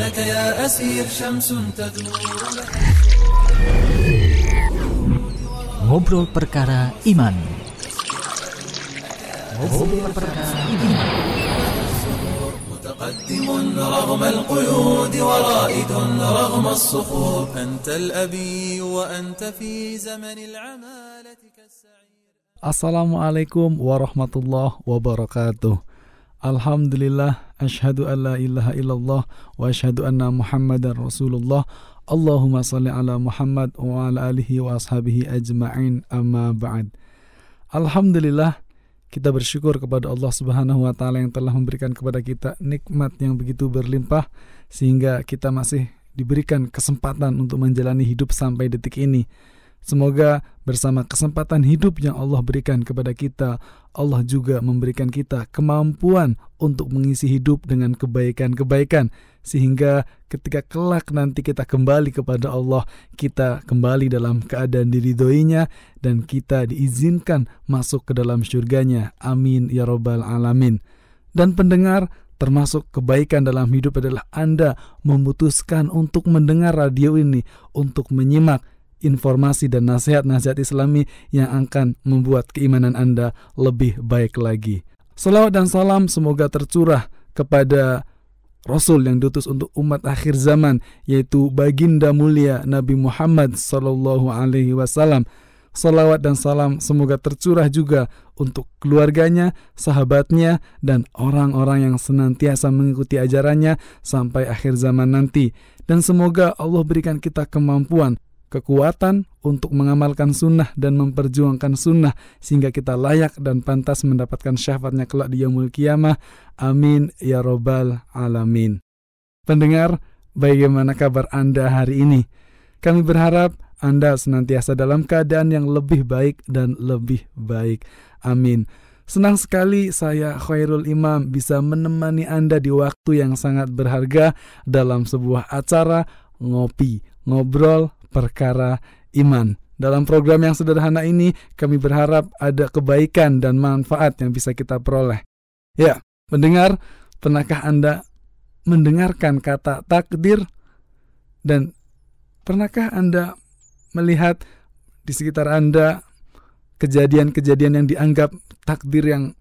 إنك يا أسير شمس تدور Ngobrol perkara iman. Ngobrol perkara iman. متقدم رغم القيود ورائد رغم الصخور أنت الأبي وأنت في زمن العمالة كالسعير Assalamualaikum warahmatullahi wabarakatuh. Alhamdulillah, asyhadu an la ilaha illallah wa asyhadu anna Muhammadar Rasulullah. Allahumma salli ala Muhammad wa ala alihi wa ashabihi ajma'in amma ba'd. Alhamdulillah, kita bersyukur kepada Allah Subhanahu wa taala yang telah memberikan kepada kita nikmat yang begitu berlimpah sehingga kita masih diberikan kesempatan untuk menjalani hidup sampai detik ini. Semoga bersama kesempatan hidup yang Allah berikan kepada kita, Allah juga memberikan kita kemampuan untuk mengisi hidup dengan kebaikan-kebaikan, sehingga ketika kelak nanti kita kembali kepada Allah, kita kembali dalam keadaan diridhoinya dan kita diizinkan masuk ke dalam surganya. Amin ya robbal alamin. Dan pendengar, termasuk kebaikan dalam hidup adalah Anda memutuskan untuk mendengar radio ini, untuk menyimak informasi dan nasihat-nasihat Islami yang akan membuat keimanan Anda lebih baik lagi. Salawat dan salam semoga tercurah kepada Rasul yang diutus untuk umat akhir zaman yaitu baginda mulia Nabi Muhammad sallallahu alaihi wasallam. Salawat dan salam semoga tercurah juga untuk keluarganya, sahabatnya, dan orang-orang yang senantiasa mengikuti ajarannya sampai akhir zaman nanti. Dan semoga Allah berikan kita kemampuan kekuatan untuk mengamalkan sunnah dan memperjuangkan sunnah sehingga kita layak dan pantas mendapatkan syafaatnya kelak di yaumul kiamah. Amin ya robbal alamin. Pendengar, bagaimana kabar Anda hari ini? Kami berharap Anda senantiasa dalam keadaan yang lebih baik dan lebih baik. Amin. Senang sekali saya Khairul Imam bisa menemani Anda di waktu yang sangat berharga dalam sebuah acara ngopi, ngobrol perkara iman. Dalam program yang sederhana ini, kami berharap ada kebaikan dan manfaat yang bisa kita peroleh. Ya, mendengar, pernahkah Anda mendengarkan kata takdir? Dan pernahkah Anda melihat di sekitar Anda kejadian-kejadian yang dianggap takdir yang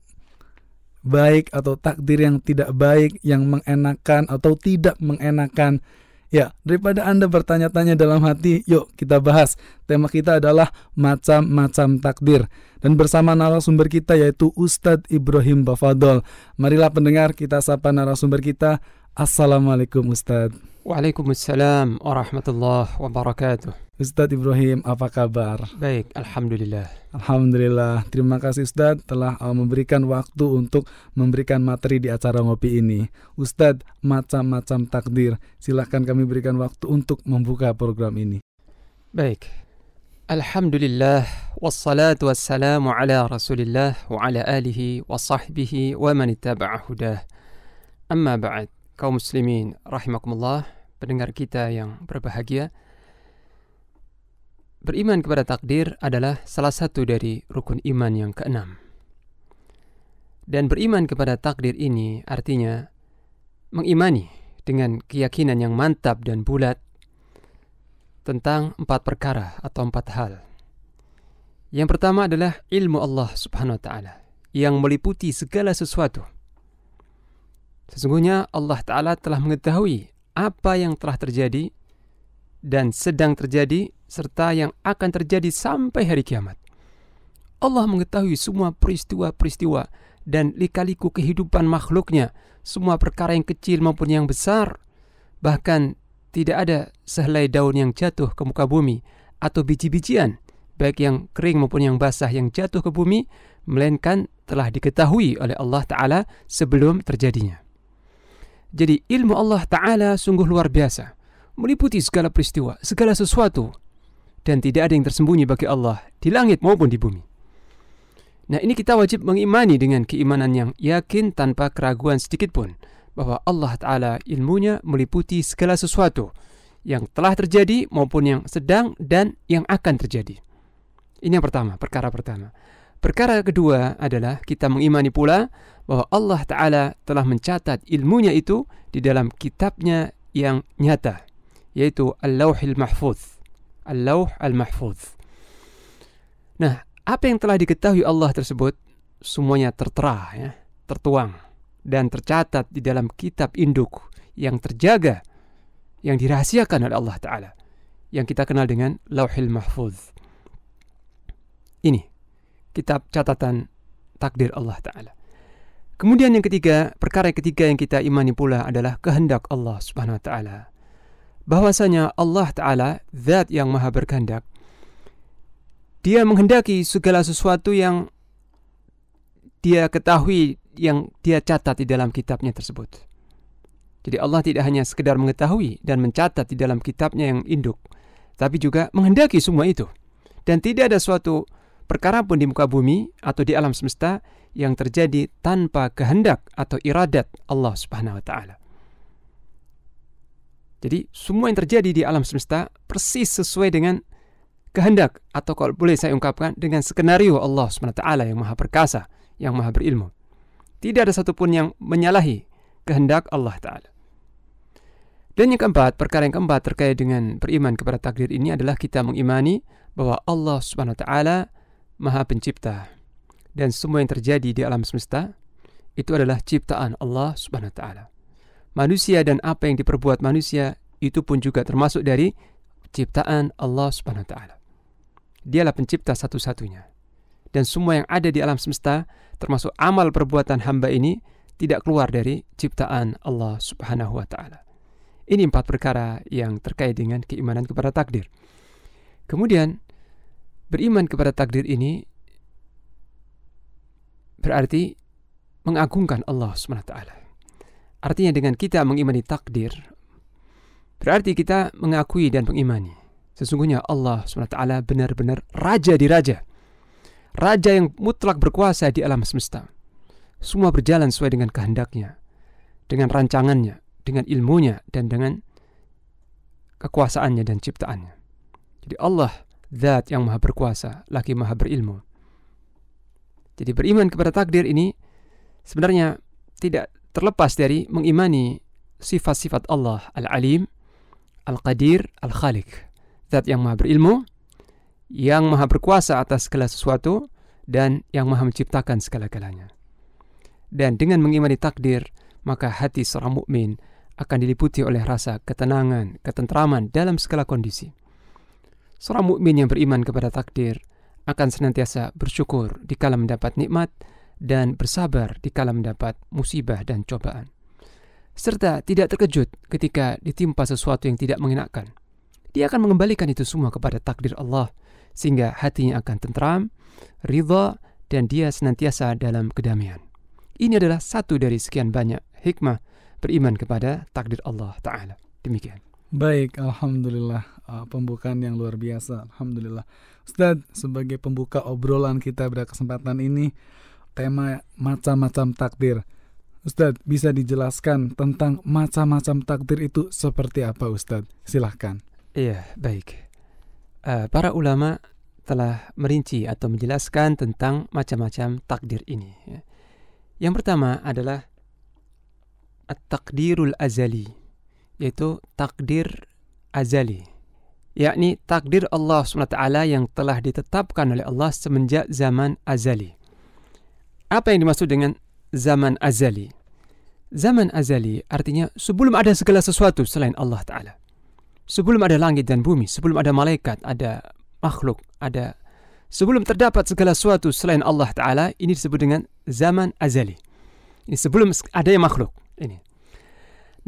baik atau takdir yang tidak baik, yang mengenakan atau tidak mengenakan? Ya, daripada Anda bertanya-tanya dalam hati, yuk kita bahas. Tema kita adalah macam-macam takdir. Dan bersama narasumber kita yaitu Ustadz Ibrahim Bafadol. Marilah pendengar kita sapa narasumber kita. Assalamualaikum Ustadz. Waalaikumsalam warahmatullahi wabarakatuh. Ustadz Ibrahim, apa kabar? Baik, alhamdulillah. Alhamdulillah. Terima kasih Ustadz telah uh, memberikan waktu untuk memberikan materi di acara ngopi ini. Ustadz, macam-macam takdir. Silahkan kami berikan waktu untuk membuka program ini. Baik. Alhamdulillah wassalatu wassalamu ala Rasulillah wa ala alihi wa sahbihi wa man ittaba'a hudah. Amma ba'd. Kaum muslimin rahimakumullah, pendengar kita yang berbahagia. Beriman kepada takdir adalah salah satu dari rukun iman yang keenam. Dan beriman kepada takdir ini artinya mengimani dengan keyakinan yang mantap dan bulat tentang empat perkara atau empat hal. Yang pertama adalah ilmu Allah Subhanahu wa taala yang meliputi segala sesuatu. Sesungguhnya Allah taala telah mengetahui apa yang telah terjadi dan sedang terjadi serta yang akan terjadi sampai hari kiamat. Allah mengetahui semua peristiwa-peristiwa dan lika-liku kehidupan makhluknya, semua perkara yang kecil maupun yang besar. Bahkan tidak ada sehelai daun yang jatuh ke muka bumi atau biji-bijian, baik yang kering maupun yang basah yang jatuh ke bumi, melainkan telah diketahui oleh Allah Ta'ala sebelum terjadinya. Jadi ilmu Allah Ta'ala sungguh luar biasa, meliputi segala peristiwa, segala sesuatu, dan tidak ada yang tersembunyi bagi Allah di langit maupun di bumi. Nah ini kita wajib mengimani dengan keimanan yang yakin tanpa keraguan sedikit pun bahwa Allah Ta'ala ilmunya meliputi segala sesuatu yang telah terjadi maupun yang sedang dan yang akan terjadi. Ini yang pertama, perkara pertama. Perkara kedua adalah kita mengimani pula bahwa Allah Ta'ala telah mencatat ilmunya itu di dalam kitabnya yang nyata yaitu Al-Lauhil Mahfuz. Al-Lauh Al-Mahfuz. Nah, apa yang telah diketahui Allah tersebut semuanya tertera ya, tertuang dan tercatat di dalam kitab induk yang terjaga yang dirahasiakan oleh Allah taala yang kita kenal dengan Lauhil Mahfuz. Ini kitab catatan takdir Allah taala. Kemudian yang ketiga, perkara yang ketiga yang kita imani pula adalah kehendak Allah Subhanahu wa taala. Bahwasanya Allah taala zat yang maha berkehendak. Dia menghendaki segala sesuatu yang dia ketahui yang dia catat di dalam kitabnya tersebut. Jadi Allah tidak hanya sekedar mengetahui dan mencatat di dalam kitabnya yang induk, tapi juga menghendaki semua itu. Dan tidak ada suatu perkara pun di muka bumi atau di alam semesta yang terjadi tanpa kehendak atau iradat Allah Subhanahu wa taala. Jadi semua yang terjadi di alam semesta persis sesuai dengan kehendak atau kalau boleh saya ungkapkan dengan skenario Allah Subhanahu wa taala yang maha perkasa, yang maha berilmu. Tidak ada satupun yang menyalahi kehendak Allah taala. Dan yang keempat, perkara yang keempat terkait dengan beriman kepada takdir ini adalah kita mengimani bahwa Allah Subhanahu wa taala Maha Pencipta dan semua yang terjadi di alam semesta itu adalah ciptaan Allah Subhanahu wa taala. Manusia dan apa yang diperbuat manusia itu pun juga termasuk dari ciptaan Allah Subhanahu wa taala. Dialah pencipta satu-satunya. Dan semua yang ada di alam semesta termasuk amal perbuatan hamba ini tidak keluar dari ciptaan Allah Subhanahu wa taala. Ini empat perkara yang terkait dengan keimanan kepada takdir. Kemudian, beriman kepada takdir ini berarti mengagungkan Allah SWT. Artinya dengan kita mengimani takdir, berarti kita mengakui dan mengimani. Sesungguhnya Allah SWT benar-benar raja di raja. Raja yang mutlak berkuasa di alam semesta. Semua berjalan sesuai dengan kehendaknya, dengan rancangannya, dengan ilmunya dan dengan kekuasaannya dan ciptaannya. Jadi Allah zat yang maha berkuasa, lagi maha berilmu. Jadi beriman kepada takdir ini sebenarnya tidak terlepas dari mengimani sifat-sifat Allah Al-Alim, Al-Qadir, Al-Khaliq. Zat yang maha berilmu, yang maha berkuasa atas segala sesuatu, dan yang maha menciptakan segala-galanya. Dan dengan mengimani takdir, maka hati seorang mukmin akan diliputi oleh rasa ketenangan, ketentraman dalam segala kondisi. Seorang mukmin yang beriman kepada takdir akan senantiasa bersyukur di kala mendapat nikmat dan bersabar di kala mendapat musibah dan cobaan. Serta tidak terkejut ketika ditimpa sesuatu yang tidak mengenakan. Dia akan mengembalikan itu semua kepada takdir Allah sehingga hatinya akan tentram, ridha dan dia senantiasa dalam kedamaian. Ini adalah satu dari sekian banyak hikmah beriman kepada takdir Allah Ta'ala. Demikian. Baik, Alhamdulillah. Uh, pembukaan yang luar biasa. Alhamdulillah. Ustadz, sebagai pembuka obrolan kita pada kesempatan ini, tema macam-macam takdir. Ustadz, bisa dijelaskan tentang macam-macam takdir itu seperti apa Ustadz? Silahkan. Iya, baik. Uh, para ulama telah merinci atau menjelaskan tentang macam-macam takdir ini. Ya. Yang pertama adalah at-takdirul azali yaitu takdir azali. Yakni takdir Allah SWT yang telah ditetapkan oleh Allah semenjak zaman azali. Apa yang dimaksud dengan zaman azali? Zaman azali artinya sebelum ada segala sesuatu selain Allah Ta'ala. Sebelum ada langit dan bumi sebelum ada malaikat ada makhluk ada sebelum terdapat segala sesuatu selain Allah Ta'ala ini disebut dengan zaman azali. Ini sebelum ada makhluk ini.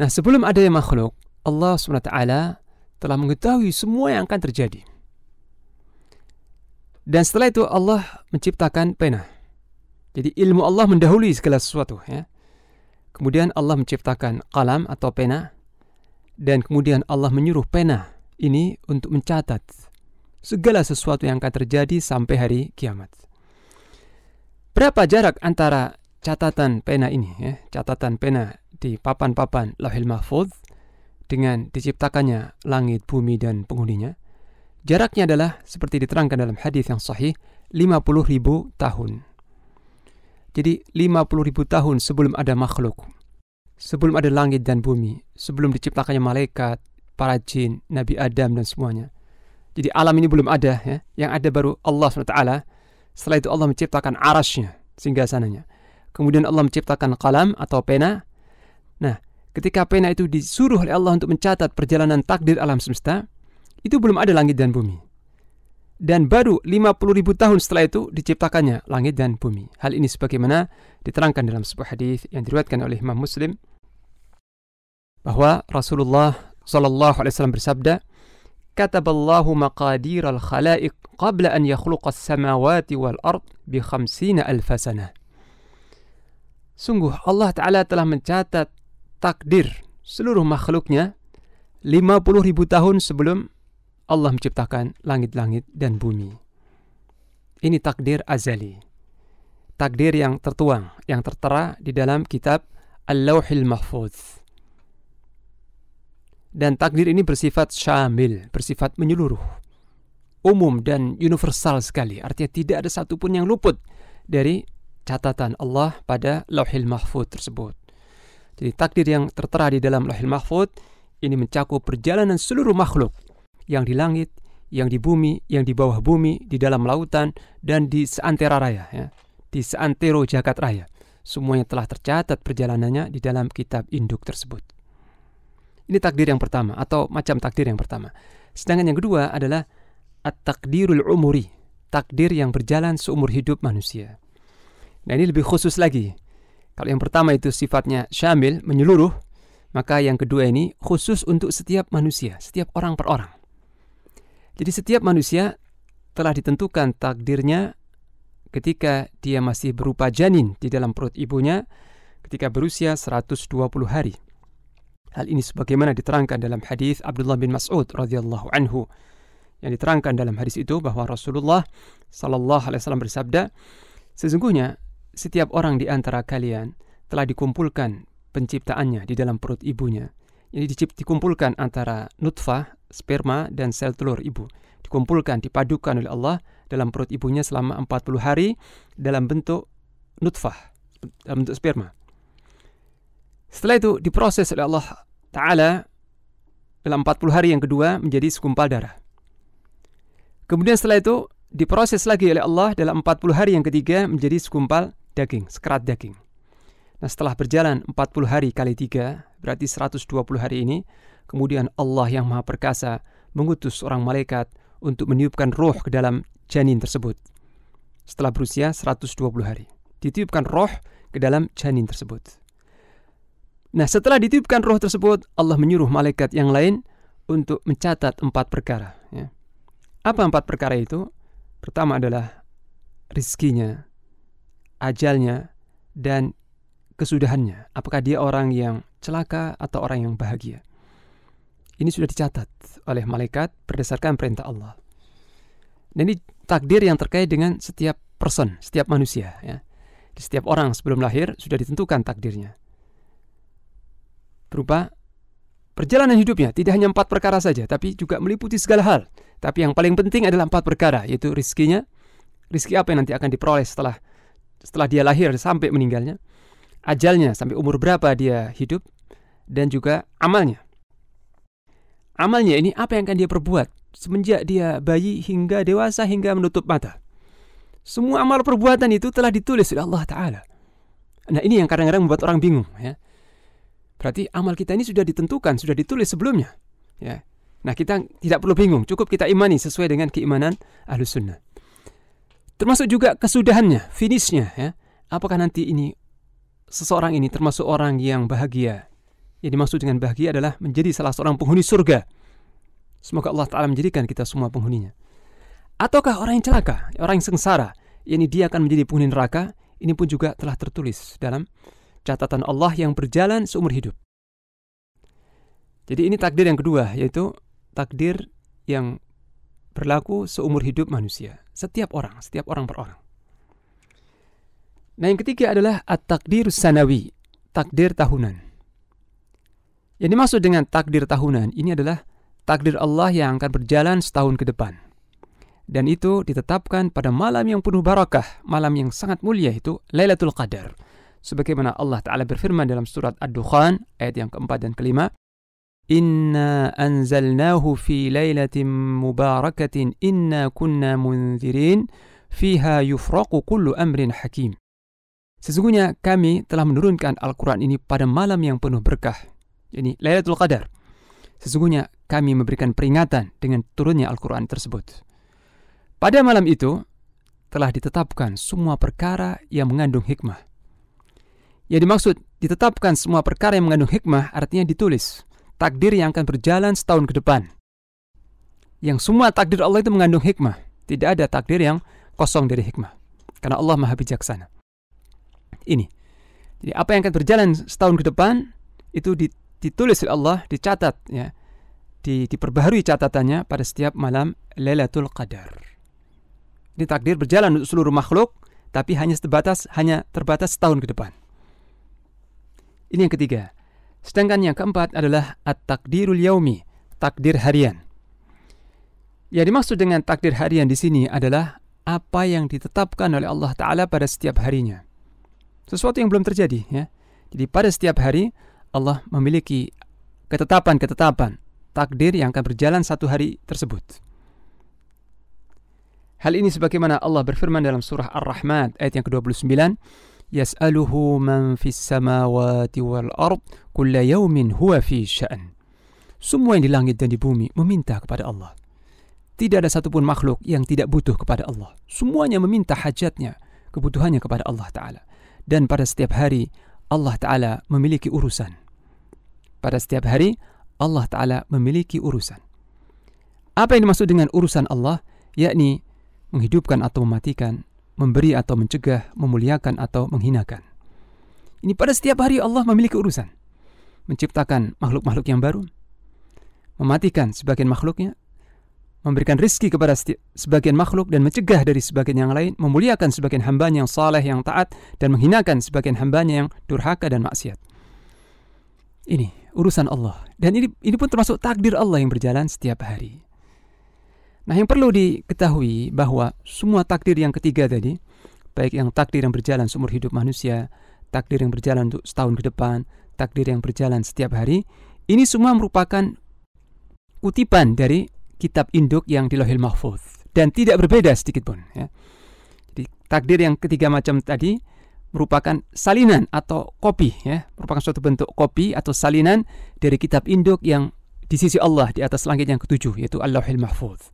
Nah, sebelum ada yang makhluk, Allah SWT telah mengetahui semua yang akan terjadi. Dan setelah itu Allah menciptakan pena. Jadi ilmu Allah mendahului segala sesuatu ya. Kemudian Allah menciptakan kalam atau pena dan kemudian Allah menyuruh pena ini untuk mencatat segala sesuatu yang akan terjadi sampai hari kiamat. Berapa jarak antara catatan pena ini ya, catatan pena di papan-papan Lauhil Mahfuz dengan diciptakannya langit, bumi dan penghuninya. Jaraknya adalah seperti diterangkan dalam hadis yang sahih 50 ribu tahun. Jadi 50 ribu tahun sebelum ada makhluk. sebelum ada langit dan bumi, sebelum diciptakannya malaikat, para jin, Nabi Adam dan semuanya. Jadi alam ini belum ada ya. Yang ada baru Allah SWT. Setelah itu Allah menciptakan arasnya, sehingga sananya. Kemudian Allah menciptakan kalam atau pena. Nah, ketika pena itu disuruh oleh Allah untuk mencatat perjalanan takdir alam semesta, itu belum ada langit dan bumi. Dan baru 50 ribu tahun setelah itu diciptakannya langit dan bumi. Hal ini sebagaimana diterangkan dalam sebuah hadis yang diriwayatkan oleh Imam Muslim bahwa Rasulullah Shallallahu Alaihi Wasallam bersabda, "Kataballahu maqadir al khalaiq qabla an yakhluqa as-samawati wal ard bi khamsina alf sanah." Sungguh Allah Ta'ala telah mencatat takdir seluruh makhluknya 50 ribu tahun sebelum Allah menciptakan langit-langit dan bumi. Ini takdir azali. Takdir yang tertuang, yang tertera di dalam kitab Al-Lawhil Mahfuz. Dan takdir ini bersifat syamil, bersifat menyeluruh. Umum dan universal sekali. Artinya tidak ada satupun yang luput dari catatan Allah pada Lauhil Mahfuz tersebut. Jadi takdir yang tertera di dalam Lauhil Mahfuz ini mencakup perjalanan seluruh makhluk yang di langit, yang di bumi, yang di bawah bumi, di dalam lautan, dan di seantero raya, ya. di seantero jagat raya. Semuanya telah tercatat perjalanannya di dalam kitab induk tersebut. Ini takdir yang pertama atau macam takdir yang pertama. Sedangkan yang kedua adalah at-takdirul umuri, takdir yang berjalan seumur hidup manusia. Nah ini lebih khusus lagi. Kalau yang pertama itu sifatnya syamil, menyeluruh, maka yang kedua ini khusus untuk setiap manusia, setiap orang per orang. Jadi setiap manusia telah ditentukan takdirnya ketika dia masih berupa janin di dalam perut ibunya ketika berusia 120 hari. Hal ini sebagaimana diterangkan dalam hadis Abdullah bin Mas'ud radhiyallahu anhu yang diterangkan dalam hadis itu bahwa Rasulullah sallallahu alaihi wasallam bersabda, sesungguhnya setiap orang di antara kalian telah dikumpulkan penciptaannya di dalam perut ibunya. Ini dikumpulkan antara nutfah sperma dan sel telur ibu dikumpulkan dipadukan oleh Allah dalam perut ibunya selama 40 hari dalam bentuk nutfah dalam bentuk sperma. Setelah itu diproses oleh Allah taala dalam 40 hari yang kedua menjadi segumpal darah. Kemudian setelah itu diproses lagi oleh Allah dalam 40 hari yang ketiga menjadi segumpal daging, sekerat daging. Nah setelah berjalan 40 hari kali tiga berarti 120 hari ini Kemudian Allah yang Maha Perkasa mengutus seorang malaikat untuk meniupkan roh ke dalam janin tersebut. Setelah berusia 120 hari. Ditiupkan roh ke dalam janin tersebut. Nah setelah ditiupkan roh tersebut, Allah menyuruh malaikat yang lain untuk mencatat empat perkara. Ya. Apa empat perkara itu? Pertama adalah rizkinya, ajalnya, dan kesudahannya. Apakah dia orang yang celaka atau orang yang bahagia? Ini sudah dicatat oleh malaikat berdasarkan perintah Allah. Dan ini takdir yang terkait dengan setiap person, setiap manusia. Ya. Di setiap orang sebelum lahir sudah ditentukan takdirnya. Berupa perjalanan hidupnya tidak hanya empat perkara saja, tapi juga meliputi segala hal. Tapi yang paling penting adalah empat perkara, yaitu rizkinya, rizki apa yang nanti akan diperoleh setelah setelah dia lahir sampai meninggalnya, ajalnya sampai umur berapa dia hidup, dan juga amalnya amalnya ini apa yang akan dia perbuat semenjak dia bayi hingga dewasa hingga menutup mata. Semua amal perbuatan itu telah ditulis oleh Allah Ta'ala. Nah ini yang kadang-kadang membuat orang bingung. Ya. Berarti amal kita ini sudah ditentukan, sudah ditulis sebelumnya. Ya. Nah kita tidak perlu bingung, cukup kita imani sesuai dengan keimanan ahlu sunnah. Termasuk juga kesudahannya, finishnya. Ya. Apakah nanti ini seseorang ini termasuk orang yang bahagia, yang dimaksud dengan bahagia adalah menjadi salah seorang penghuni surga. Semoga Allah Ta'ala menjadikan kita semua penghuninya. Ataukah orang yang celaka, orang yang sengsara, yakni dia akan menjadi penghuni neraka, ini pun juga telah tertulis dalam catatan Allah yang berjalan seumur hidup. Jadi ini takdir yang kedua, yaitu takdir yang berlaku seumur hidup manusia. Setiap orang, setiap orang per orang. Nah yang ketiga adalah at-takdir sanawi, takdir tahunan. Yang dimaksud dengan takdir tahunan ini adalah takdir Allah yang akan berjalan setahun ke depan. Dan itu ditetapkan pada malam yang penuh barakah, malam yang sangat mulia itu Lailatul Qadar. sebagaimana Allah taala berfirman dalam surat Ad-Dukhan ayat yang keempat dan kelima Inna anzalnahu fi lailatin mubarakatin inna kunna munzirin fiha yufraqu kullu amrin hakim Sesungguhnya kami telah menurunkan Al-Quran ini pada malam yang penuh berkah. Ini Lailatul Qadar. Sesungguhnya kami memberikan peringatan dengan turunnya Al-Quran tersebut. Pada malam itu telah ditetapkan semua perkara yang mengandung hikmah. Ya dimaksud ditetapkan semua perkara yang mengandung hikmah artinya ditulis. Takdir yang akan berjalan setahun ke depan. Yang semua takdir Allah itu mengandung hikmah. Tidak ada takdir yang kosong dari hikmah. Karena Allah maha bijaksana ini. Jadi apa yang akan berjalan setahun ke depan itu ditulis oleh Allah, dicatat ya. Di, diperbaharui catatannya pada setiap malam Lailatul Qadar. Ini takdir berjalan untuk seluruh makhluk tapi hanya terbatas hanya terbatas setahun ke depan. Ini yang ketiga. Sedangkan yang keempat adalah at-takdirul yaumi, takdir harian. Ya dimaksud dengan takdir harian di sini adalah apa yang ditetapkan oleh Allah taala pada setiap harinya sesuatu yang belum terjadi ya. Jadi pada setiap hari Allah memiliki ketetapan-ketetapan takdir yang akan berjalan satu hari tersebut. Hal ini sebagaimana Allah berfirman dalam surah Ar-Rahman ayat yang ke-29, "Yas'aluhu man fis samawati wal ard kulla yawmin huwa fi sya'n." Semua yang di langit dan di bumi meminta kepada Allah. Tidak ada satupun makhluk yang tidak butuh kepada Allah. Semuanya meminta hajatnya, kebutuhannya kepada Allah Ta'ala dan pada setiap hari Allah Ta'ala memiliki urusan. Pada setiap hari Allah Ta'ala memiliki urusan. Apa yang dimaksud dengan urusan Allah? Yakni menghidupkan atau mematikan, memberi atau mencegah, memuliakan atau menghinakan. Ini pada setiap hari Allah memiliki urusan. Menciptakan makhluk-makhluk yang baru, mematikan sebagian makhluknya, memberikan rizki kepada sebagian makhluk dan mencegah dari sebagian yang lain, memuliakan sebagian hambanya yang saleh, yang taat, dan menghinakan sebagian hambanya yang durhaka dan maksiat. Ini urusan Allah. Dan ini, ini pun termasuk takdir Allah yang berjalan setiap hari. Nah yang perlu diketahui bahwa semua takdir yang ketiga tadi, baik yang takdir yang berjalan seumur hidup manusia, takdir yang berjalan untuk setahun ke depan, takdir yang berjalan setiap hari, ini semua merupakan kutipan dari kitab induk yang di Lohil Mahfuz dan tidak berbeda sedikit pun ya. Jadi takdir yang ketiga macam tadi merupakan salinan atau kopi ya, merupakan suatu bentuk kopi atau salinan dari kitab induk yang di sisi Allah di atas langit yang ketujuh yaitu Allahil Mahfuz.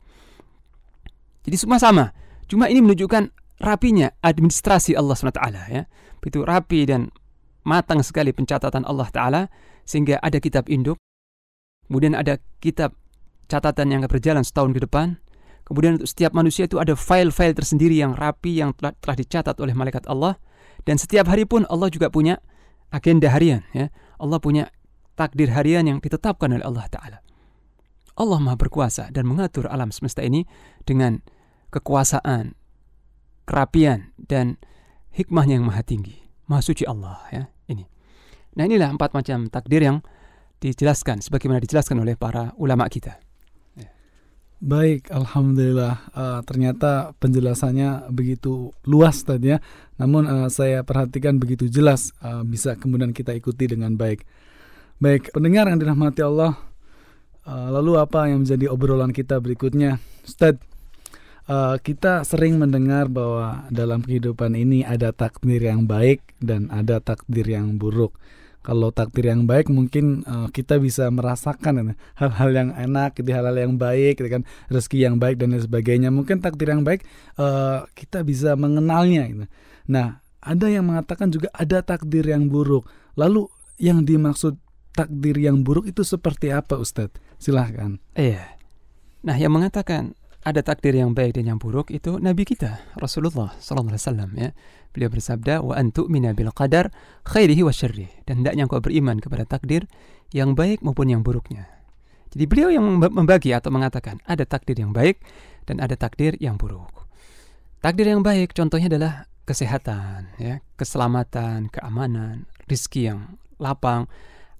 Jadi semua sama, cuma ini menunjukkan rapinya administrasi Allah SWT ya. Begitu rapi dan matang sekali pencatatan Allah Ta'ala sehingga ada kitab induk kemudian ada kitab catatan yang berjalan setahun ke depan. Kemudian untuk setiap manusia itu ada file-file tersendiri yang rapi yang telah, telah dicatat oleh malaikat Allah. Dan setiap hari pun Allah juga punya agenda harian. Ya. Allah punya takdir harian yang ditetapkan oleh Allah Ta'ala. Allah maha berkuasa dan mengatur alam semesta ini dengan kekuasaan, kerapian, dan hikmahnya yang maha tinggi. Maha suci Allah. Ya. Ini. Nah inilah empat macam takdir yang dijelaskan sebagaimana dijelaskan oleh para ulama kita. Baik, alhamdulillah. Uh, ternyata penjelasannya begitu luas tadi ya. Namun uh, saya perhatikan begitu jelas, uh, bisa kemudian kita ikuti dengan baik. Baik, pendengar yang dirahmati Allah. Uh, lalu apa yang menjadi obrolan kita berikutnya, Ustaz? Uh, kita sering mendengar bahwa dalam kehidupan ini ada takdir yang baik dan ada takdir yang buruk kalau takdir yang baik mungkin uh, kita bisa merasakan hal-hal yang enak, gitu, hal-hal yang baik, gitu kan, rezeki yang baik dan lain sebagainya. Mungkin takdir yang baik uh, kita bisa mengenalnya. Gitu. Nah, ada yang mengatakan juga ada takdir yang buruk. Lalu yang dimaksud takdir yang buruk itu seperti apa, Ustadz? Silahkan. Iya. Nah, yang mengatakan ada takdir yang baik dan yang buruk itu Nabi kita Rasulullah Sallallahu Alaihi Wasallam ya. Beliau bersabda wa antu mina bil qadar khairihi wa syarrih dan hendaknya engkau beriman kepada takdir yang baik maupun yang buruknya. Jadi beliau yang membagi atau mengatakan ada takdir yang baik dan ada takdir yang buruk. Takdir yang baik contohnya adalah kesehatan ya. Keselamatan keamanan rizki yang lapang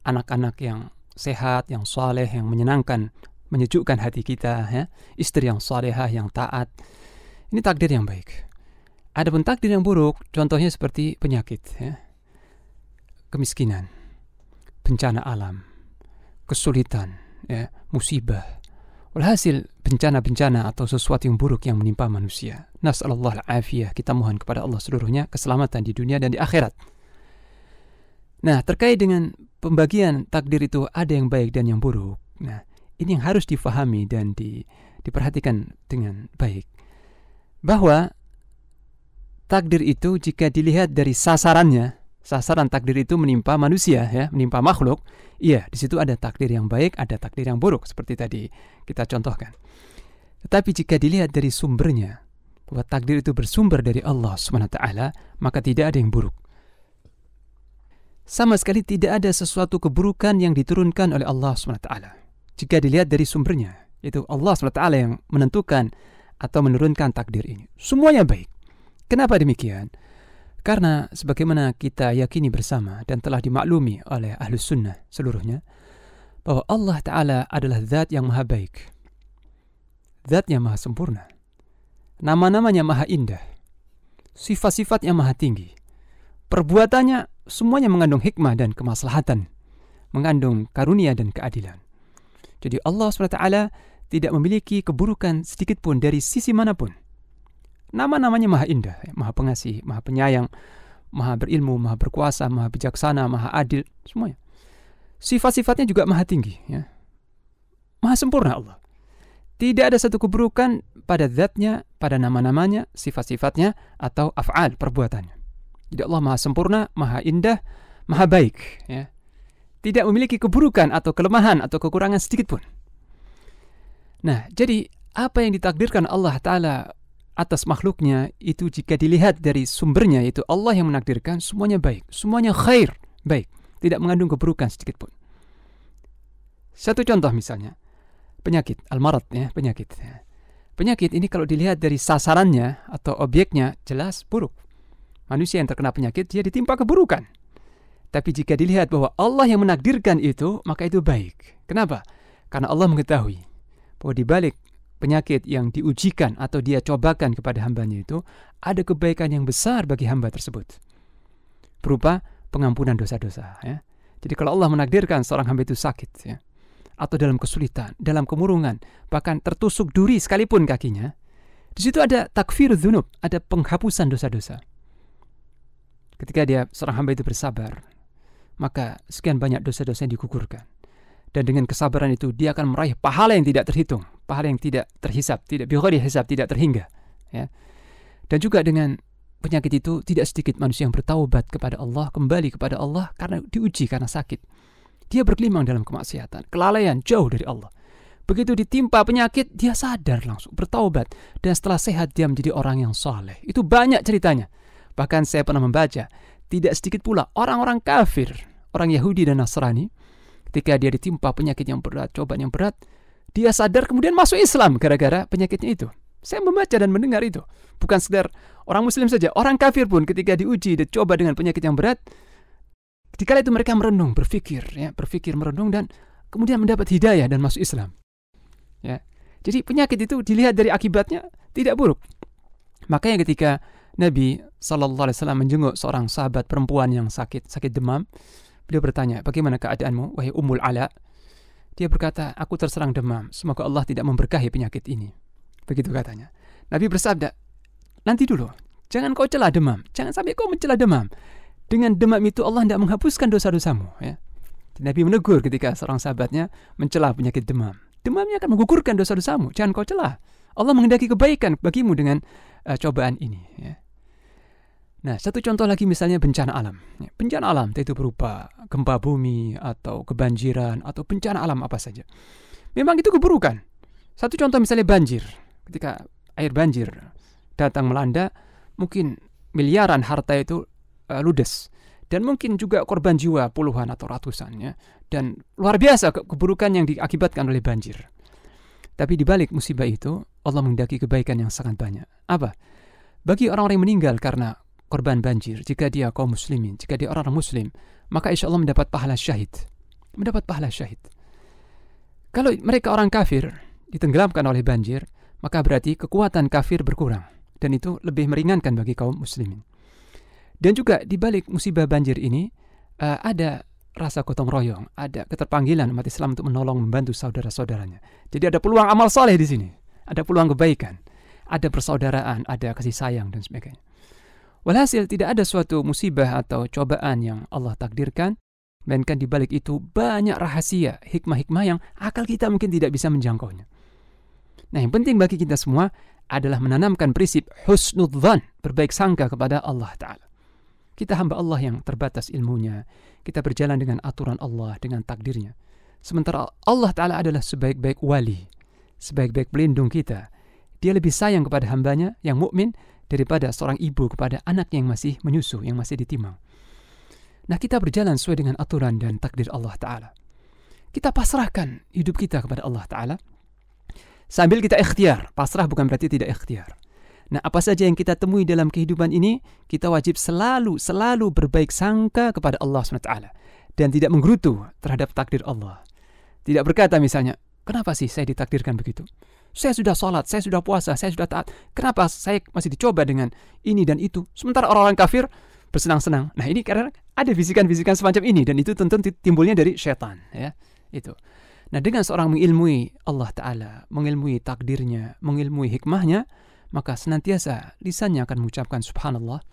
anak-anak yang sehat yang soleh yang menyenangkan menyejukkan hati kita, ya. istri yang salehah, yang taat. Ini takdir yang baik. Ada pun takdir yang buruk, contohnya seperti penyakit. Ya. kemiskinan, bencana alam, kesulitan, ya, musibah. Walhasil bencana-bencana atau sesuatu yang buruk yang menimpa manusia. Nasallallahu afiyah kita mohon kepada Allah seluruhnya keselamatan di dunia dan di akhirat. Nah, terkait dengan pembagian takdir itu ada yang baik dan yang buruk. Nah, ini yang harus difahami dan di, diperhatikan dengan baik. Bahwa takdir itu jika dilihat dari sasarannya, sasaran takdir itu menimpa manusia ya, menimpa makhluk, iya di situ ada takdir yang baik, ada takdir yang buruk seperti tadi kita contohkan. Tetapi jika dilihat dari sumbernya, bahwa takdir itu bersumber dari Allah SWT, maka tidak ada yang buruk sama sekali tidak ada sesuatu keburukan yang diturunkan oleh Allah SWT. Jika dilihat dari sumbernya, itu Allah SWT yang menentukan atau menurunkan takdir ini. Semuanya baik. Kenapa demikian? Karena sebagaimana kita yakini bersama dan telah dimaklumi oleh ahlus sunnah seluruhnya, bahwa Allah Ta'ala adalah zat yang maha baik. Zatnya maha sempurna. Nama-namanya maha indah. Sifat-sifatnya maha tinggi. Perbuatannya semuanya mengandung hikmah dan kemaslahatan, mengandung karunia dan keadilan. Jadi Allah SWT tidak memiliki keburukan sedikit pun dari sisi mana pun. Nama-namanya maha indah, ya, maha pengasih, maha penyayang, maha berilmu, maha berkuasa, maha bijaksana, maha adil, semuanya. Sifat-sifatnya juga maha tinggi. Ya. Maha sempurna Allah. Tidak ada satu keburukan pada zatnya, pada nama-namanya, sifat-sifatnya, atau af'al, perbuatannya. Jadi Allah maha sempurna, maha indah, maha baik. Ya. Tidak memiliki keburukan atau kelemahan atau kekurangan sedikit pun. Nah, jadi apa yang ditakdirkan Allah Ta'ala atas makhluknya itu jika dilihat dari sumbernya itu Allah yang menakdirkan semuanya baik, semuanya khair, baik, tidak mengandung keburukan sedikit pun. Satu contoh misalnya, penyakit, al-marad ya, penyakit. Ya. Penyakit ini kalau dilihat dari sasarannya atau objeknya jelas buruk. Manusia yang terkena penyakit dia ditimpa keburukan. Tapi jika dilihat bahwa Allah yang menakdirkan itu, maka itu baik. Kenapa? Karena Allah mengetahui bahwa di balik penyakit yang diujikan atau dia cobakan kepada hambanya itu, ada kebaikan yang besar bagi hamba tersebut. Berupa pengampunan dosa-dosa. Ya. Jadi kalau Allah menakdirkan seorang hamba itu sakit, ya, atau dalam kesulitan, dalam kemurungan, bahkan tertusuk duri sekalipun kakinya, di situ ada takfir dzunub, ada penghapusan dosa-dosa. Ketika dia seorang hamba itu bersabar, maka sekian banyak dosa-dosa yang digugurkan. Dan dengan kesabaran itu dia akan meraih pahala yang tidak terhitung, pahala yang tidak terhisap, tidak bighairi hisab, tidak terhingga, ya. Dan juga dengan penyakit itu tidak sedikit manusia yang bertaubat kepada Allah, kembali kepada Allah karena diuji karena sakit. Dia berkelimang dalam kemaksiatan, kelalaian jauh dari Allah. Begitu ditimpa penyakit, dia sadar langsung, bertaubat. Dan setelah sehat, dia menjadi orang yang soleh. Itu banyak ceritanya. Bahkan saya pernah membaca, tidak sedikit pula orang-orang kafir, orang Yahudi dan Nasrani, ketika dia ditimpa penyakit yang berat, cobaan yang berat, dia sadar kemudian masuk Islam gara-gara penyakitnya itu. Saya membaca dan mendengar itu. Bukan sekedar orang muslim saja, orang kafir pun ketika diuji dan coba dengan penyakit yang berat, ketika itu mereka merenung, berpikir, ya, berpikir merenung dan kemudian mendapat hidayah dan masuk Islam. Ya. Jadi penyakit itu dilihat dari akibatnya tidak buruk. Makanya ketika Nabi Shallallahu Alaihi menjenguk seorang sahabat perempuan yang sakit sakit demam. Beliau bertanya, bagaimana keadaanmu, wahai Ummul Ala? Dia berkata, aku terserang demam. Semoga Allah tidak memberkahi penyakit ini. Begitu katanya. Nabi bersabda, nanti dulu, jangan kau celah demam, jangan sampai kau mencela demam. Dengan demam itu Allah tidak menghapuskan dosa-dosamu. Ya. Nabi menegur ketika seorang sahabatnya mencela penyakit demam. Demamnya akan menggugurkan dosa-dosamu, jangan kau celah. Allah mengendaki kebaikan bagimu dengan uh, cobaan ini. Ya. Nah, satu contoh lagi misalnya bencana alam. Bencana alam itu berupa gempa bumi atau kebanjiran atau bencana alam apa saja. Memang itu keburukan. Satu contoh misalnya banjir. Ketika air banjir datang melanda, mungkin miliaran harta itu uh, ludes dan mungkin juga korban jiwa puluhan atau ratusan ya. Dan luar biasa ke keburukan yang diakibatkan oleh banjir. Tapi di balik musibah itu, Allah menghendaki kebaikan yang sangat banyak. Apa? Bagi orang-orang yang meninggal karena korban banjir, jika dia kaum muslimin, jika dia orang-orang muslim, maka insya Allah mendapat pahala syahid. Mendapat pahala syahid. Kalau mereka orang kafir, ditenggelamkan oleh banjir, maka berarti kekuatan kafir berkurang. Dan itu lebih meringankan bagi kaum muslimin. Dan juga di balik musibah banjir ini, uh, ada rasa gotong royong, ada keterpanggilan umat Islam untuk menolong membantu saudara-saudaranya. Jadi ada peluang amal soleh di sini, ada peluang kebaikan, ada persaudaraan, ada kasih sayang dan sebagainya. Walhasil tidak ada suatu musibah atau cobaan yang Allah takdirkan, melainkan di balik itu banyak rahasia, hikmah-hikmah yang akal kita mungkin tidak bisa menjangkaunya. Nah, yang penting bagi kita semua adalah menanamkan prinsip husnudzan, berbaik sangka kepada Allah Ta'ala. Kita hamba Allah yang terbatas ilmunya. Kita berjalan dengan aturan Allah, dengan takdirnya. Sementara Allah Ta'ala adalah sebaik-baik wali, sebaik-baik pelindung kita. Dia lebih sayang kepada hambanya yang mukmin daripada seorang ibu kepada anak yang masih menyusu, yang masih ditimang. Nah kita berjalan sesuai dengan aturan dan takdir Allah Ta'ala. Kita pasrahkan hidup kita kepada Allah Ta'ala Sambil kita ikhtiar, pasrah bukan berarti tidak ikhtiar. Nah, apa saja yang kita temui dalam kehidupan ini, kita wajib selalu, selalu berbaik sangka kepada Allah SWT. Dan tidak menggerutu terhadap takdir Allah. Tidak berkata misalnya, kenapa sih saya ditakdirkan begitu? Saya sudah sholat, saya sudah puasa, saya sudah taat. Kenapa saya masih dicoba dengan ini dan itu? Sementara orang-orang kafir bersenang-senang. Nah ini karena ada bisikan-bisikan semacam ini. Dan itu tentu timbulnya dari setan. Ya, itu. Nah dengan seorang mengilmui Allah Ta'ala, mengilmui takdirnya, mengilmui hikmahnya, maka senantiasa lisannya akan mengucapkan subhanallah,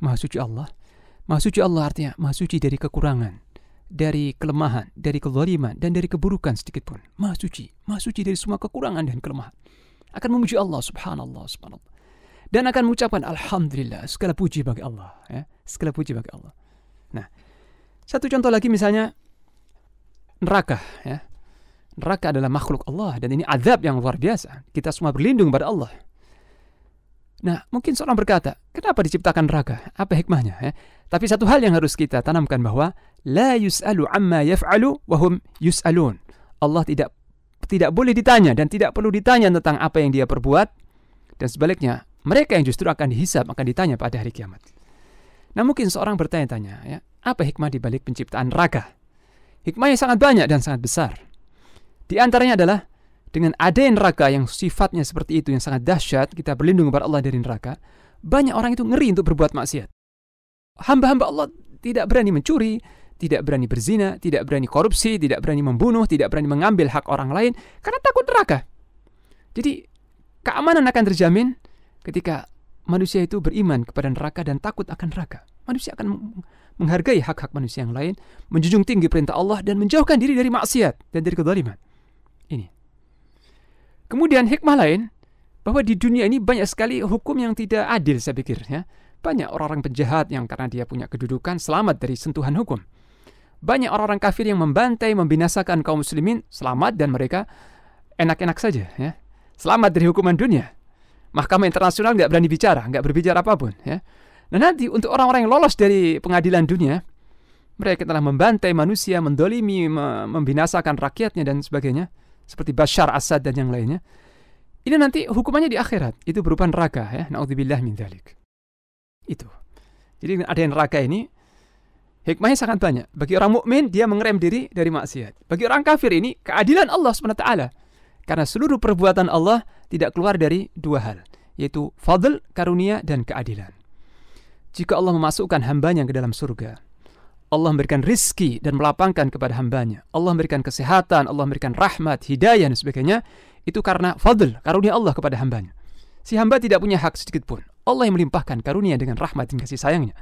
maha suci Allah. Maha suci Allah artinya maha suci dari kekurangan, dari kelemahan, dari kezaliman, dan dari keburukan sedikit pun. Maha suci, maha suci dari semua kekurangan dan kelemahan. Akan memuji Allah subhanallah, subhanallah. Dan akan mengucapkan Alhamdulillah, segala puji bagi Allah. Ya, segala puji bagi Allah. Nah, satu contoh lagi misalnya neraka. Ya, Neraka adalah makhluk Allah dan ini azab yang luar biasa. Kita semua berlindung pada Allah. Nah, mungkin seorang berkata, kenapa diciptakan neraka? Apa hikmahnya? Ya? Tapi satu hal yang harus kita tanamkan bahwa la yus'alu amma yaf'alu wa hum yus'alun. Allah tidak tidak boleh ditanya dan tidak perlu ditanya tentang apa yang dia perbuat dan sebaliknya mereka yang justru akan dihisap akan ditanya pada hari kiamat. Nah mungkin seorang bertanya-tanya ya apa hikmah di balik penciptaan neraka? Hikmahnya sangat banyak dan sangat besar. Di antaranya adalah dengan adanya neraka yang sifatnya seperti itu yang sangat dahsyat, kita berlindung kepada Allah dari neraka. Banyak orang itu ngeri untuk berbuat maksiat. Hamba-hamba Allah tidak berani mencuri, tidak berani berzina, tidak berani korupsi, tidak berani membunuh, tidak berani mengambil hak orang lain karena takut neraka. Jadi keamanan akan terjamin ketika manusia itu beriman kepada neraka dan takut akan neraka. Manusia akan menghargai hak-hak manusia yang lain, menjunjung tinggi perintah Allah dan menjauhkan diri dari maksiat dan dari kezaliman. Ini. Kemudian hikmah lain bahwa di dunia ini banyak sekali hukum yang tidak adil saya pikir ya. Banyak orang-orang penjahat yang karena dia punya kedudukan selamat dari sentuhan hukum. Banyak orang-orang kafir yang membantai, membinasakan kaum muslimin selamat dan mereka enak-enak saja ya. Selamat dari hukuman dunia. Mahkamah internasional nggak berani bicara, nggak berbicara apa pun ya. Nah nanti untuk orang-orang yang lolos dari pengadilan dunia, mereka telah membantai manusia, mendolimi, membinasakan rakyatnya dan sebagainya seperti Bashar Assad dan yang lainnya. Ini nanti hukumannya di akhirat. Itu berupa neraka ya. Naudzubillah min dzalik. Itu. Jadi ada yang neraka ini hikmahnya sangat banyak. Bagi orang mukmin dia mengerem diri dari maksiat. Bagi orang kafir ini keadilan Allah SWT. Karena seluruh perbuatan Allah tidak keluar dari dua hal, yaitu fadl, karunia, dan keadilan. Jika Allah memasukkan hambanya ke dalam surga, Allah memberikan rizki dan melapangkan kepada hambanya. Allah memberikan kesehatan, Allah memberikan rahmat, hidayah dan sebagainya. Itu karena fadl, karunia Allah kepada hambanya. Si hamba tidak punya hak sedikit pun. Allah yang melimpahkan karunia dengan rahmat dan kasih sayangnya.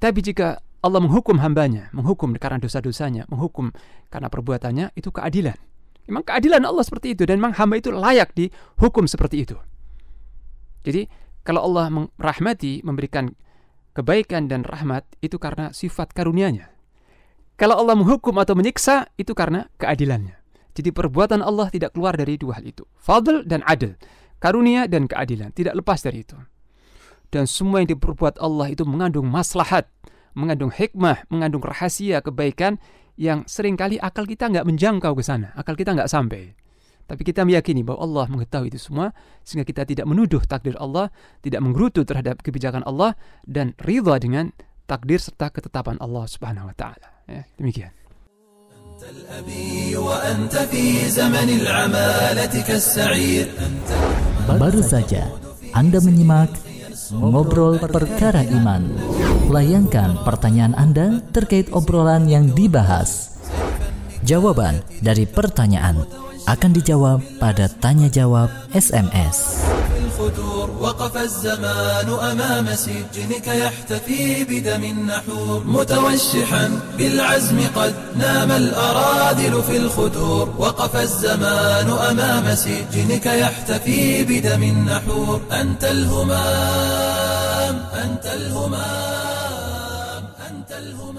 Tapi jika Allah menghukum hambanya, menghukum karena dosa-dosanya, menghukum karena perbuatannya, itu keadilan. Memang keadilan Allah seperti itu dan memang hamba itu layak dihukum seperti itu. Jadi kalau Allah merahmati, memberikan kebaikan dan rahmat itu karena sifat karunia-Nya. Kalau Allah menghukum atau menyiksa itu karena keadilannya. Jadi perbuatan Allah tidak keluar dari dua hal itu. Fadl dan adil. Karunia dan keadilan. Tidak lepas dari itu. Dan semua yang diperbuat Allah itu mengandung maslahat. Mengandung hikmah. Mengandung rahasia kebaikan yang sering kali akal kita nggak menjangkau ke sana. Akal kita nggak sampai. Tapi kita meyakini bahwa Allah mengetahui itu semua sehingga kita tidak menuduh takdir Allah, tidak menggerutu terhadap kebijakan Allah dan ridha dengan takdir serta ketetapan Allah Subhanahu wa taala. Ya, demikian. Baru saja Anda menyimak Ngobrol Perkara Iman. Layangkan pertanyaan Anda terkait obrolan yang dibahas. Jawaban dari pertanyaan akan dijawab pada tanya jawab SMS. الفتور وقف الزمان أمام سجنك يحتفي بدم النحور متوشحا بالعزم قد نام الأراذل في الختور وقف الزمان أمام سجنك يحتفي بدم النحور أنت الهمام أنت الهمام أنت الهمام